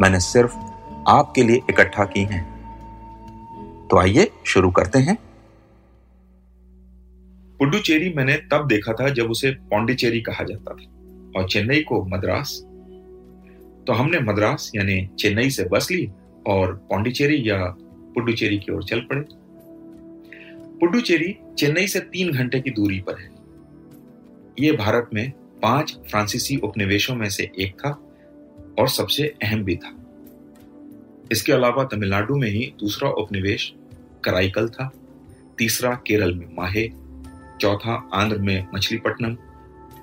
मैंने सिर्फ़ आपके लिए इकट्ठा की हैं। तो आइए शुरू करते हैं। पुडुचेरी मैंने तब देखा था जब उसे पौंडीचेरी कहा जाता था और चेन्नई को मद्रास। तो हमने मद्रास यानी चेन्नई से बस ली और पौंडीचेरी या पुडुचेरी की ओर चल पड़े। पुडुचेरी चेन्नई से तीन घंटे की दूरी पर है। यह भारत में पाँच फ्रांसीसी उपनिवेशों में से एक था। और सबसे अहम भी था। इसके अलावा तमिलनाडु में ही दूसरा उपनिवेश कराईकल था, तीसरा केरल में माहे, चौथा आंध्र में मछलीपट्टनम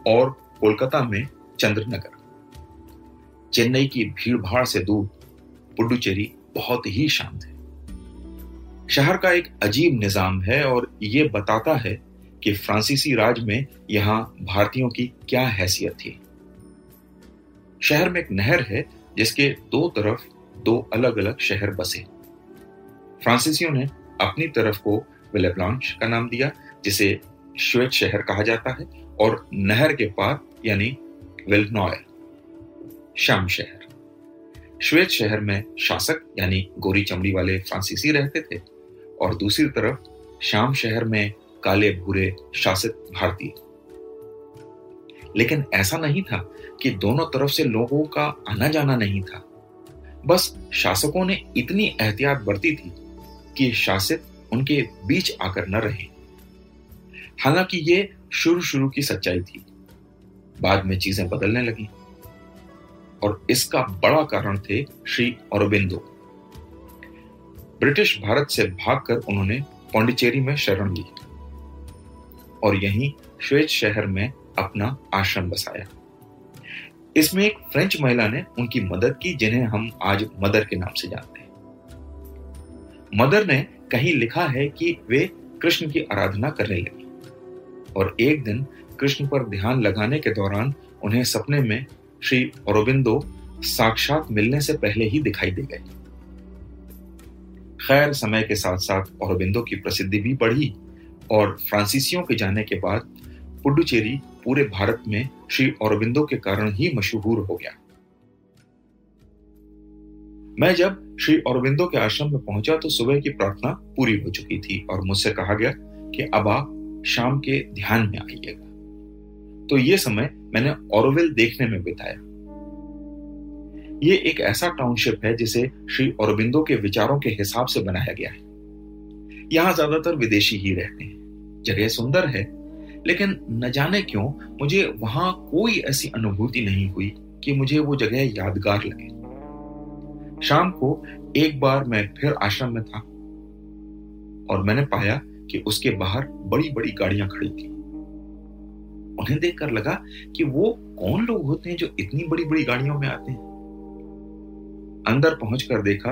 और कोलकाता में चंद्रनगर। चेन्नई की भीड़ भाड़ से दूर पुडुचेरी बहुत ही शांत है। शहर का एक अजीब निज़ाम है और ये बताता है कि फ्रांसीसी राज में यहाँ भारतीयों की क्या हैसियत थी। शहर में एक नहर है, जिसके दो तरफ़ दो अलग अलग शहर बसे। फ्रांसीसियों ने अपनी तरफ़ को विलेब्लांच का नाम दिया, जिसे श्वेत शहर कहा जाता है, और नहर के पार, यानी विलनॉयल शाम शहर। श्वेत शहर में शासक, यानी गोरी चमड़ी वाले फ्रांसीसी रहते थे, और दूसरी तरफ़ शाम शहर में काले भूरे शासित भारतीय। लेकिन ऐसा नहीं था कि दोनों तरफ़ से लोगों का आना जाना नहीं था। बस शासकों ने इतनी एहतियात बरती थी कि शासित उनके बीच आकर न रहे। हालाँकि ये शुरू शुरू की सच्चाई थी। बाद में चीज़ें बदलने लगी। और इसका बड़ा कारण थे श्री औरबिंदो। ब्रिटिश भारत से भागकर उन्होंने पौंडिचेरी में शरण ली। और यहीं श्वेत शहर में अपना आश्रम बसाया। इसमें एक फ्रेंच महिला ने उनकी मदद की, जिन्हें हम आज मदर के नाम से जानते हैं। मदर ने कहीं लिखा है कि वे कृष्ण की आराधना करने लगी और एक दिन कृष्ण पर ध्यान लगाने के दौरान उन्हें सपने में श्री औरबिंदो साक्षात मिलने से पहले ही दिखाई दे गए। खैर, समय के साथ साथ औरबिंदो की प्रसिद्धि भी बढ़ी और फ्रांसीसियों के जाने के बाद पुडुचेरी पूरे भारत में श्री औरबिंदो के कारण ही मशहूर हो गया। मैं जब श्री औरबिंदो के आश्रम में पहुँचा तो सुबह की प्रार्थना पूरी हो चुकी थी और मुझसे कहा गया कि अब आप शाम के ध्यान में आइएगा। तो ये समय मैंने औरविल देखने में बिताया। ये एक ऐसा टाउनशिप है जिसे श्री औरबिंदो के विचारों के हिसाब से बनाया गया है। यहाँ ज़्यादातर विदेशी ही रहते हैं। जगह सुंदर है लेकिन न जाने क्यों, मुझे वहाँ कोई ऐसी अनुभूति नहीं हुई कि मुझे वो जगह यादगार लगे। शाम को एक बार मैं फिर आश्रम में था और मैंने पाया कि उसके बाहर बड़ी बड़ी गाड़ियाँ खड़ी थी। उन्हें देखकर लगा कि वो कौन लोग होते हैं जो इतनी बड़ी बड़ी गाड़ियों में आते हैं। अंदर पहुंचकर देखा,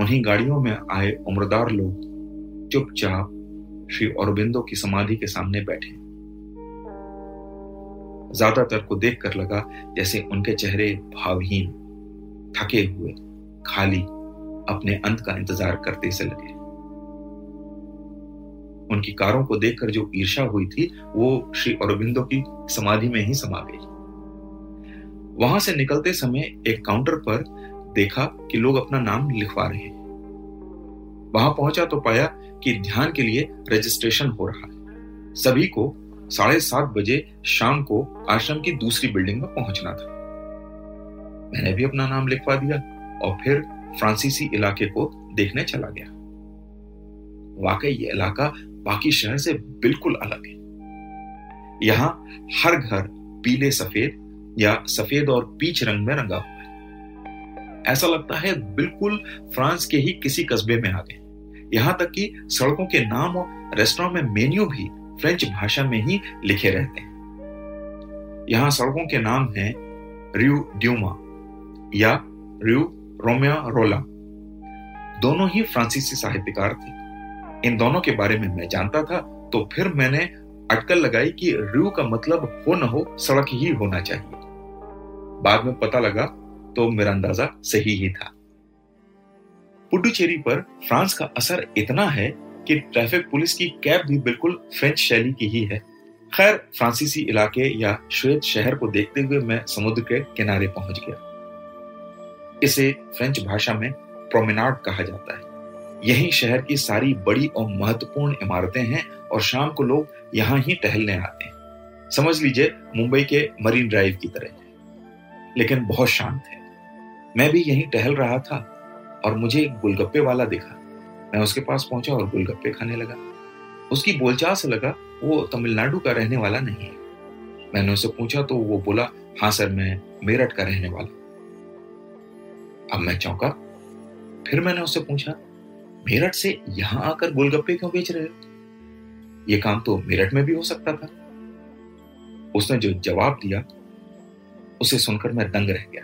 उन्हीं गाड़ियों में आए उम्रदार लोग चुपचाप श्री औरबिंदो की समाधि के सामने बैठे। ज़्यादातर को देखकर लगा जैसे उनके चेहरे भावहीन, थके हुए, खाली अपने अंत का इंतज़ार करते से लगे। उनकी कारों को देखकर जो ईर्षा हुई थी, वो श्री अरविंदो की समाधि में ही समा गई। वहाँ से निकलते समय एक काउंटर पर देखा कि लोग अपना नाम लिखवा रहे हैं। वहाँ पहुँचा तो पाया कि ध्यान के लिए रजिस्ट्रेशन हो रहा है। सभी को साढ़े सात बजे शाम को आश्रम की दूसरी बिल्डिंग में पहुँचना था। मैंने भी अपना नाम लिखवा दिया और फिर फ्रांसीसी इलाके को देखने चला गया। वाकई ये इलाका बाकी शहर से बिल्कुल अलग है। यहाँ हर घर पीले सफ़ेद या सफ़ेद और पीच रंग में रंगा हुआ है। ऐसा लगता है बिल्कुल फ्रांस के ही किसी कस्बे में आ गए। यहाँ तक कि सड़कों के नाम और रेस्टोरेंट में मेन्यू भी फ्रेंच भाषा में ही लिखे रहते हैं। यहाँ सड़कों के नाम हैं रियू ड्यूमा या रियू रोमिया रोला दोनों ही फ्रांसीसी साहित्यकार थे। इन दोनों के बारे में मैं जानता था तो फिर मैंने अटकल लगाई कि रू का मतलब हो न हो सड़क ही होना चाहिए। बाद में पता लगा तो मेरा अंदाज़ा सही ही था। पुडुचेरी पर फ्रांस का असर इतना है कि ट्रैफ़िक पुलिस की कैब भी बिल्कुल फ्रेंच शैली की ही है। खैर, फ्रांसीसी इलाके या श्वेत शहर को देखते हुए मैं समुद्र के किनारे पहुँच गया। इसे फ्रेंच भाषा में प्रोमेनाड कहा जाता है। यही शहर की सारी बड़ी और महत्वपूर्ण इमारतें हैं और शाम को लोग यहाँ ही टहलने आते हैं। समझ लीजिए, मुंबई के मरीन ड्राइव की तरह लेकिन बहुत शांत है। मैं भी यहीं टहल रहा था और मुझे एक गोलगप्पे वाला दिखा। मैं उसके पास पहुँचा और गोलगप्पे खाने लगा। उसकी बोलचाल से लगा, वो तमिलनाडु का रहने वाला नहीं है। मैंने उससे पूछा तो वो बोला हाँ सर, मैं मेरठ का रहने वाला अब मैं चौंका। फिर मैंने उससे पूछा, मेरठ से यहाँ आकर गोलगप्पे क्यों बेच रहे हो? ये काम तो मेरठ में भी हो सकता था। उसने जो जवाब दिया, उसे सुनकर मैं दंग रह गया।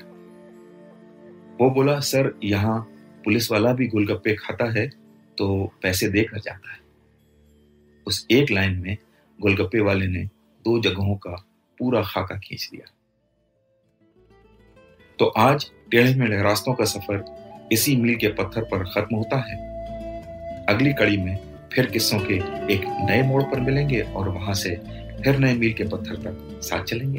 वो बोला, सर, यहाँ पुलिस वाला भी गोलगप्पे खाता है तो पैसे देकर जाता है। उस एक लाइन में गोलगप्पे वाले ने दो जगहों का पूरा खाका खींच दिया। तो आज टेढ़े मेढ़े रास्तों का सफ़र इसी मील के पत्थर पर खत्म होता है। अगली कड़ी में फिर किस्सों के एक नए मोड़ पर मिलेंगे और वहाँ से फिर नए मील के पत्थर तक साथ चलेंगे।